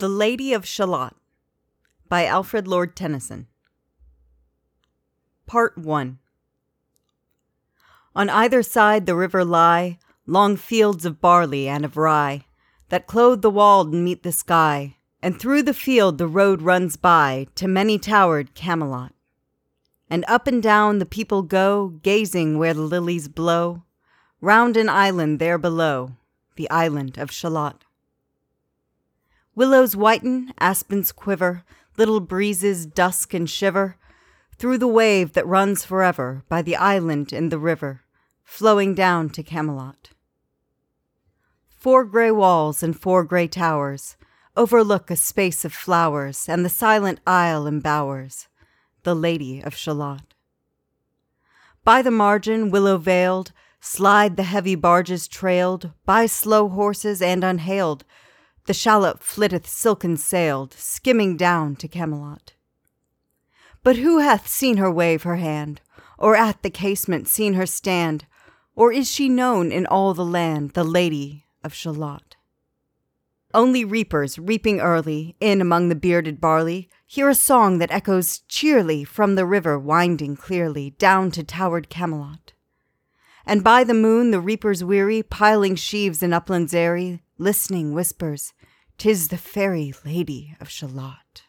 The Lady of Shalott by Alfred Lord Tennyson. Part 1 On either side the river lie long fields of barley and of rye that clothe the wold and meet the sky, and through the field the road runs by to many towered Camelot. And up and down the people go, gazing where the lilies blow, round an island there below, the island of Shalott. Willows whiten, aspens quiver, little breezes dusk and shiver through the wave that runs forever by the island in the river, flowing down to Camelot. Four grey walls and four grey towers overlook a space of flowers, and the silent isle embowers the Lady of Shalott. By the margin, willow veiled, slide the heavy barges trailed by slow horses and unhailed the shallop flitteth silken sailed, skimming down to Camelot. But who hath seen her wave her hand, or at the casement seen her stand, or is she known in all the land, the Lady of Shalott? Only reapers, reaping early, in among the bearded barley, hear a song that echoes cheerly from the river winding clearly down to towered Camelot. And by the moon the reapers weary, piling sheaves in uplands airy, listening whispers, "'Tis the fairy lady of Shalott."